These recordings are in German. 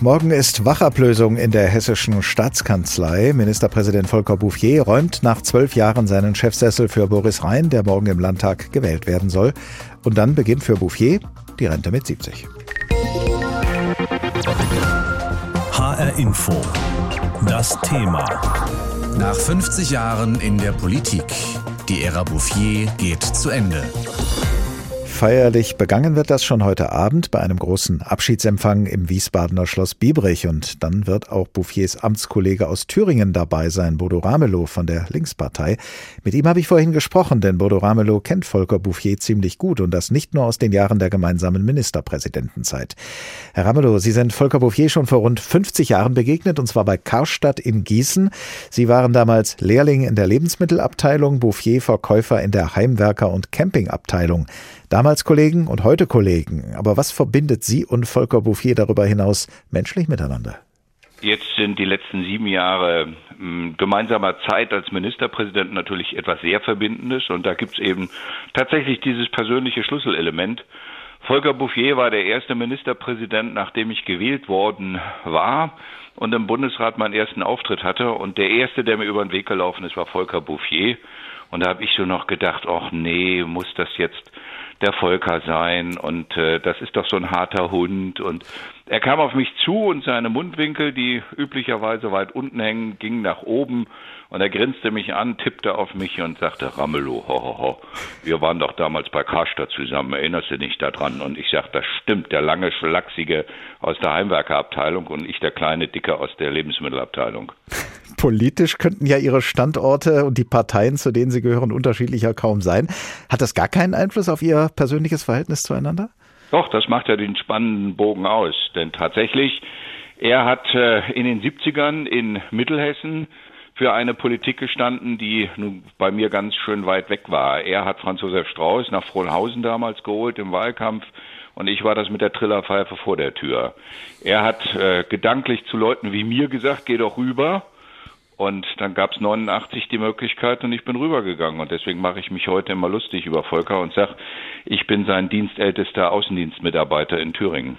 Morgen ist Wachablösung in der hessischen Staatskanzlei. Ministerpräsident Volker Bouffier räumt nach zwölf Jahren seinen Chefsessel für Boris Rhein, der morgen im Landtag gewählt werden soll. Und dann beginnt für Bouffier die Rente mit 70. HR Info. Das Thema. Nach 50 Jahren in der Politik. Die Ära Bouffier geht zu Ende. Feierlich begangen wird das schon heute Abend bei einem großen Abschiedsempfang im Wiesbadener Schloss Biebrich. Und dann wird auch Bouffiers Amtskollege aus Thüringen dabei sein, Bodo Ramelow von der Linkspartei. Mit ihm habe ich vorhin gesprochen, denn Bodo Ramelow kennt Volker Bouffier ziemlich gut und das nicht nur aus den Jahren der gemeinsamen Ministerpräsidentenzeit. Herr Ramelow, Sie sind Volker Bouffier schon vor rund 50 Jahren begegnet, und zwar bei Karstadt in Gießen. Sie waren damals Lehrling in der Lebensmittelabteilung, Bouffier Verkäufer in der Heimwerker- und Campingabteilung. Damals Kollegen und heute Kollegen. Aber was verbindet Sie und Volker Bouffier darüber hinaus menschlich miteinander? Jetzt sind die letzten sieben Jahre hm, gemeinsamer Zeit als Ministerpräsident natürlich etwas sehr Verbindendes und da gibt es eben tatsächlich dieses persönliche Schlüsselelement. Volker Bouffier war der erste Ministerpräsident, nachdem ich gewählt worden war und im Bundesrat meinen ersten Auftritt hatte. Und der erste, der mir über den Weg gelaufen ist, war Volker Bouffier. Und da habe ich so noch gedacht, ach nee, muss das jetzt der Volker sein. Und äh, das ist doch so ein harter Hund. Und er kam auf mich zu und seine Mundwinkel, die üblicherweise weit unten hängen, gingen nach oben. Und er grinste mich an, tippte auf mich und sagte, Ramelow, ho, ho, ho, wir waren doch damals bei Karstadt zusammen, erinnerst du dich daran? Und ich sagte, das stimmt, der lange, schlachsige aus der Heimwerkerabteilung und ich der kleine, dicke aus der Lebensmittelabteilung. Politisch könnten ja Ihre Standorte und die Parteien, zu denen Sie gehören, unterschiedlicher kaum sein. Hat das gar keinen Einfluss auf Ihr persönliches Verhältnis zueinander? Doch, das macht ja den spannenden Bogen aus. Denn tatsächlich, er hat äh, in den 70ern in Mittelhessen für eine Politik gestanden, die nun bei mir ganz schön weit weg war. Er hat Franz Josef Strauß nach Frohnhausen damals geholt im Wahlkampf und ich war das mit der Trillerpfeife vor der Tür. Er hat äh, gedanklich zu Leuten wie mir gesagt, geh doch rüber. Und dann gab es 89 die Möglichkeit und ich bin rübergegangen. Und deswegen mache ich mich heute immer lustig über Volker und sage, ich bin sein dienstältester Außendienstmitarbeiter in Thüringen.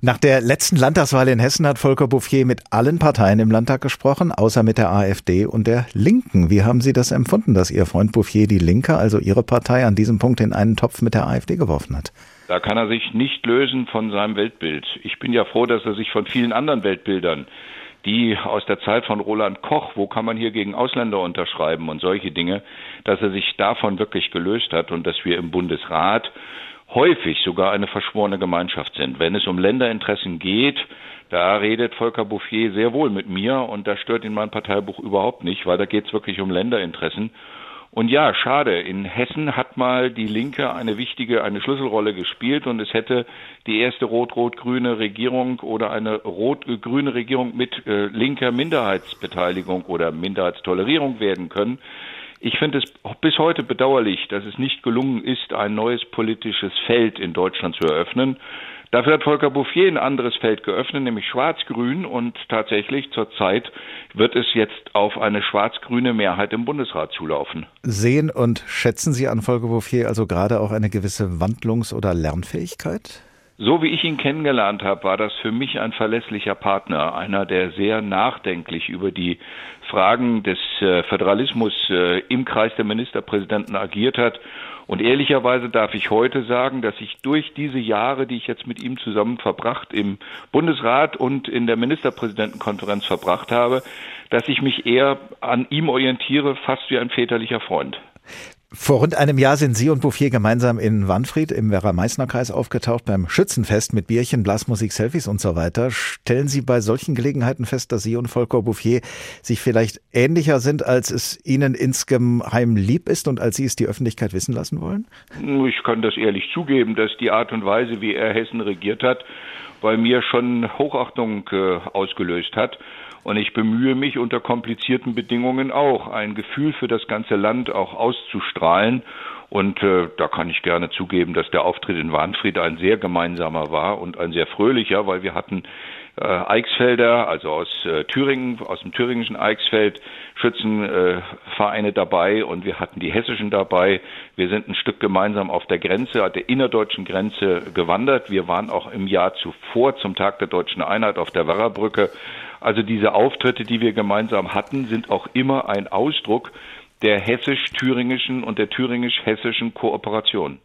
Nach der letzten Landtagswahl in Hessen hat Volker Bouffier mit allen Parteien im Landtag gesprochen, außer mit der AfD und der Linken. Wie haben Sie das empfunden, dass Ihr Freund Bouffier die Linke, also Ihre Partei, an diesem Punkt in einen Topf mit der AfD geworfen hat? Da kann er sich nicht lösen von seinem Weltbild. Ich bin ja froh, dass er sich von vielen anderen Weltbildern die aus der Zeit von Roland Koch, wo kann man hier gegen Ausländer unterschreiben und solche Dinge, dass er sich davon wirklich gelöst hat und dass wir im Bundesrat häufig sogar eine verschworene Gemeinschaft sind. Wenn es um Länderinteressen geht, da redet Volker Bouffier sehr wohl mit mir und da stört ihn mein Parteibuch überhaupt nicht, weil da geht es wirklich um Länderinteressen. Und ja, schade. In Hessen hat mal die Linke eine wichtige, eine Schlüsselrolle gespielt und es hätte die erste rot-rot-grüne Regierung oder eine rot-grüne Regierung mit äh, linker Minderheitsbeteiligung oder Minderheitstolerierung werden können. Ich finde es bis heute bedauerlich, dass es nicht gelungen ist, ein neues politisches Feld in Deutschland zu eröffnen. Dafür hat Volker Bouffier ein anderes Feld geöffnet, nämlich Schwarz-Grün. Und tatsächlich zurzeit wird es jetzt auf eine schwarz-grüne Mehrheit im Bundesrat zulaufen. Sehen und schätzen Sie an Volker Bouffier also gerade auch eine gewisse Wandlungs- oder Lernfähigkeit? So wie ich ihn kennengelernt habe, war das für mich ein verlässlicher Partner, einer, der sehr nachdenklich über die Fragen des äh, Föderalismus äh, im Kreis der Ministerpräsidenten agiert hat und ehrlicherweise darf ich heute sagen, dass ich durch diese Jahre, die ich jetzt mit ihm zusammen verbracht im Bundesrat und in der Ministerpräsidentenkonferenz verbracht habe, dass ich mich eher an ihm orientiere, fast wie ein väterlicher Freund. Vor rund einem Jahr sind Sie und Bouffier gemeinsam in Wanfried im Werra-Meißner-Kreis aufgetaucht beim Schützenfest mit Bierchen, Blasmusik, Selfies und so weiter. Stellen Sie bei solchen Gelegenheiten fest, dass Sie und Volker Bouffier sich vielleicht ähnlicher sind, als es Ihnen insgeheim lieb ist und als Sie es die Öffentlichkeit wissen lassen wollen? Ich kann das ehrlich zugeben, dass die Art und Weise, wie er Hessen regiert hat, bei mir schon Hochachtung äh, ausgelöst hat. Und ich bemühe mich unter komplizierten Bedingungen auch, ein Gefühl für das ganze Land auch auszustrahlen. Und äh, da kann ich gerne zugeben, dass der Auftritt in Warnfried ein sehr gemeinsamer war und ein sehr fröhlicher, weil wir hatten äh, Eichsfelder, also aus äh, Thüringen, aus dem thüringischen Eichsfeld, Schützenvereine äh, dabei und wir hatten die hessischen dabei. Wir sind ein Stück gemeinsam auf der Grenze, der innerdeutschen Grenze gewandert. Wir waren auch im Jahr zuvor zum Tag der deutschen Einheit auf der Werrabrücke. Also diese Auftritte, die wir gemeinsam hatten, sind auch immer ein Ausdruck der hessisch-thüringischen und der thüringisch-hessischen Kooperation.